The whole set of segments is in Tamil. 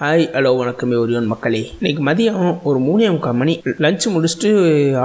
ஹாய் ஹலோ வணக்கம் ஒரியோன் மக்களே. இன்னைக்கு மதியம் ஒரு மூணே முக்கால் மணி. லஞ்ச் முடிச்சுட்டு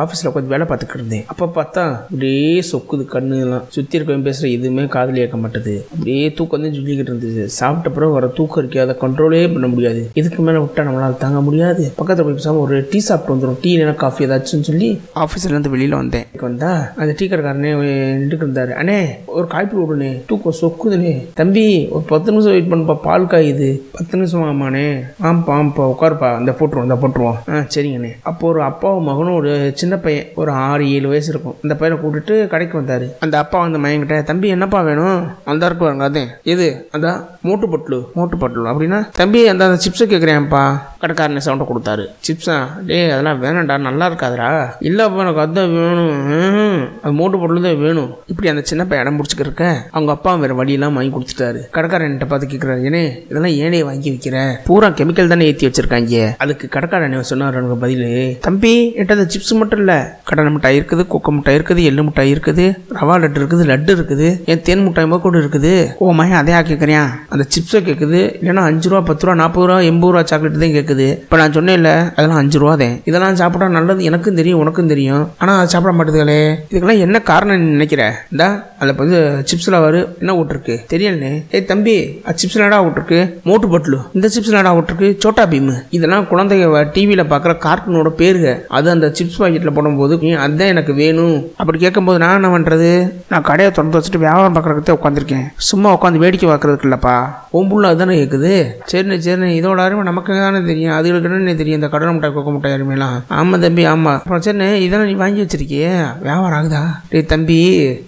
ஆஃபீஸில் உட்காந்து வேலை பார்த்துக்கிட்டு இருந்தேன். அப்போ பார்த்தா அப்படியே சொக்குது கண்ணுலாம். சுற்றி இருக்கவன் பேசுகிற எதுவுமே காதில் ஏற்க மாட்டேது. அப்படியே தூக்கம் வந்து சொல்லிக்கிட்டு இருந்தது. சாப்பிட்ட பிறகு வர தூக்கம் இருக்கு அதை கண்ட்ரோலே பண்ண முடியாது. இதுக்கு மேலே விட்டா நம்மளால் தாங்க முடியாது. பக்கத்தில் போய் பேசாமல் ஒரு டீ சாப்பிட்டு வந்துடும் டீ இல்லைனா காஃபி ஏதாச்சும் சொல்லி ஆஃபீஸ்லேருந்து வெளியில் வந்தேன். வந்தா அந்த டீ கடைக்காரனே நின்றுட்டு இருந்தார். அண்ணே ஒரு காய்ப்பு விடுனே தூக்கம் சொக்குதுனே தம்பி ஒரு பத்து நிமிஷம் வெயிட் பண்ணுப்பா. பால் காயுது. பத்து நிமிஷம் ஆமாண்ணே ஆம்ப்பா ஆம்ப்பா உட்காருப்பா. இந்த போட்டுருவோம் இந்த போட்டுருவோம். ஆ சரிங்கண்ணே. அப்போ ஒரு அப்பாவும் மகனும் ஒரு சின்ன பையன் ஒரு ஆறு ஏழு வயசு இருக்கும். அந்த பையனை கூட்டிட்டு கடைக்கு வந்தார். அந்த அப்பா வந்து மயங்கிட்ட தம்பி என்னப்பா வேணும்? அந்த இருக்கு பாருங்க அதே. எது? அதான் மூட்டு பட்லு மூட்டு பட்லு அப்படின்னா தம்பி அந்த அந்த சிப்ஸை கேட்குறேன்ப்பா கடைக்காரனே சவுண்டை கொடுத்தாரு. சிப்ஸா? டேய் அதெல்லாம் வேணாம்டா. நல்லா இருக்காதுடா. இல்லைப்பா எனக்கு அதான் வேணும். அது மூட்டு பொருள் தான் வேணும். இப்படி அந்த சின்ன பையன் இடம் பிடிச்சிக்க அவங்க அப்பா வேற வழியெல்லாம் வாங்கி கொடுத்துட்டாரு. கடைக்காரன் பார்த்து கேட்குறாரு ஏனே இதெல்லாம் ஏனே வாங்கி வைக்கிற? பூரா கெமிக்கல் தானே ஏற்றி வச்சிருக்காங்க. அதுக்கு கடைக்காரன் சொன்னார் எனக்கு பதில் தம்பி என்கிட்ட அந்த சிப்ஸ் மட்டும் இல்லை. கடலை மிட்டாய் இருக்குது கொக்கோ மிட்டாய் இருக்குது எள்ளு மிட்டாய் இருக்குது ரவா லட்டு இருக்குது லட்டு இருக்குது என் தேன் மிட்டாய் கூட இருக்குது. ஓ மகன் அதையா கேட்குறியா அந்த சிப்ஸை கேட்குது இல்லைன்னா அஞ்சு ரூபா பத்து ரூபா நாற்பது ரூபா எண்பது ரூபா சாக்லேட் தான் கேட்குது இப்போ நான் சொன்னேன்ல அதெல்லாம் அஞ்சு ரூபா தான். இதெல்லாம் சாப்பிட்டா நல்லது எனக்கும் தெரியும் உனக்கும் தெரியும். ஆனால் சாப்பிட மாட்டேதுகளே. இதுக்கெல்லாம் என்ன காரணம் நினைக்கிற? இந்தா அதில் வந்து சிப்ஸில் வரு என்ன விட்டுருக்கு தெரியலண்ணே. ஏய் தம்பி அது சிப்ஸில் என்னடா விட்டுருக்கு மோட்டு பட்லு இந்த சிப்ஸில் என்னடா விட்டுருக்கு சோட்டா பீமு. இதெல்லாம் குழந்தைங்க டிவியில் பார்க்குற கார்ட்டூனோட பேருங்க அது அந்த சிப்ஸ் பாக்கெட்டில் போடும்போது "நீ அதுதான் எனக்கு வேணும். அப்படி கேட்கும்போது நான் என்ன பண்ணுறது நான் கடையை திறந்து வச்சுட்டு வியாபாரம் பார்க்குறதுக்கு உட்காந்துருக்கேன் சும்மா உட்காந்து வேடிக்கை பார்க்கறதுக்கு இல்லைப்பா. உம்புள்ள அதுதானே கேட்குது சரிண்ணே சரிண்ணே. இதோட அருமை நமக்கு தானே தெரியும். அதுகளுக்கு என்ன தெரியும்? இந்த கடலை மிட்டாய் கொக்க மிட்டாய் அருமையெல்லாம். ஆமாம் தம்பி ஆமாம் அப்புறம் சரிண்ணே இதெல்லாம் நீ வாங்கி வச்சிருக்கியே? வியாபாரம் ஆகுதா? டேய் தம்பி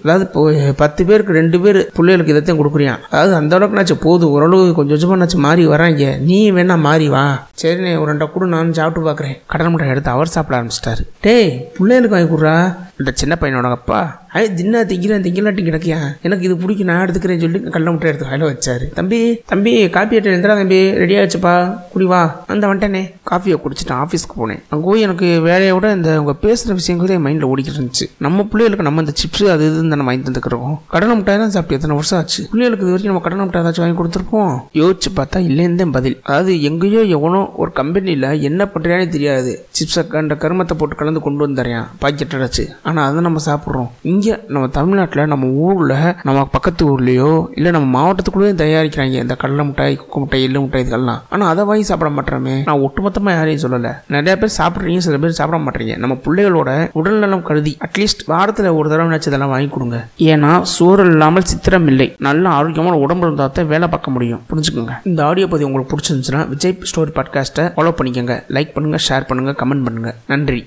அதாவது பத்து பேருக்கு ரெண்டு பேர் பிள்ளைகளுக்கு இதைத்தான் கொடுக்குறியான் அதாவது அந்த அளவுக்குனாச்சும் போதும் ஓரளவு கொஞ்சம் கொஞ்சமாக கொஞ்சமானாச்சும் மாறி வராங்க. நீ வேணா மாறி வா. சரிண்ணே ஒரு ரெண்டை கூட நான் சாப்பிட்டு பார்க்குறேன் கடன் முட்டை எடுத்து அவர் சாப்பிட ஆரம்பிச்சிட்டாரு. டேய் பிள்ளைகளுக்கு வாங்கி கொடுறா. இந்த சின்ன பையனோட அப்பா. ஐ தின்னா திங்கிறேன் திங்கலாட்டி கிடக்கியா? எனக்கு இது பிடிக்கும் நான் எடுத்துக்கிறேன்னு சொல்லி கள்ள முட்டை எடுத்து கையில் வச்சாரு. தம்பி தம்பி காப்பி எடுத்து எழுந்துடா தம்பி ரெடி ஆச்சுப்பா குடிவா அந்த வந்துட்டேனே காஃபியை குடிச்சிட்டேன் ஆஃபீஸ்க்கு போனேன். அங்கே போய் எனக்கு வேலையை விட இந்த அவங்க பேசுகிற விஷயங்கள் என் மைண்டில் ஓடிக்கிட்டு இருந்துச்சு. நம்ம பிள்ளைகளுக்கு நம்ம இந்த சிப்ஸ் அது இதுன்னு நம்ம வாங்கி தந்துக்கிறோம் கடலை மிட்டாய் தான் சாப்பிட்டு எத்தனை வருஷம் ஆச்சு? பிள்ளைகளுக்கு இது வரைக்கும் நம்ம கடலை முட்டை ஏதாச்சும் வாங்கி கொடுத்துருப்போம்? யோசிச்சு பார்த்தா இல்லைன்னு பதில். அதாவது எங்கேயோ எவனோ ஒரு கம்பெனியில் என்ன பண்ணுறானே தெரியாது. சிப்ஸை கண்ட கருமத்தை போட்டு கலந்து கொண்டு வந்துடுறான் பாக்கெட் அடைச்சு. ஆனால் அதை நம்ம சாப்பிட்றோம். இங்கே நம்ம தமிழ்நாட்டில் நம்ம ஊரில் நம்ம பக்கத்து ஊர்லேயோ இல்லை நம்ம மாவட்டத்துக்குள்ளேயே தயாரிக்கிறாங்க. இந்த கடலை மிட்டாய் குக்கு மிட்டாய் எள்ளு மிட்டாய் இதெல்லாம். ஆனால் அதை வாங்கி சாப்பிட மாட்டோமே. நான் ஒட்டுமொத்தமாக யாரையும் சொல்லலை. நிறைய பேர் சாப்பிட்றீங்க சில பேர் சாப்பிட மாட்டேறீங்க நம்ம பிள்ளைகளோட உடல்நலம் கருதி அட்லீஸ்ட் வாரத்தில் ஒரு தடவை நினச்சி இதெல்லாம் வாங்கி கொடுங்க. ஏன்னா சோறு இல்லாமல் சித்திரம் இல்லை. நல்ல ஆரோக்கியமான உடம்பு இருந்தால் தான் வேலை பார்க்க முடியும். புரிஞ்சுக்கோங்க. இந்த ஆடியோ பதிவு உங்களுக்கு பிடிச்சிருந்துச்சுன்னா விஜய் ஸ்டோரி பாட்காஸ்ட்டை ஃபாலோ பண்ணிக்கோங்க. லைக் பண்ணுங்கள் ஷேர் பண்ணுங்கள் கமெண்ட் பண்ணுங்கள் நன்றி.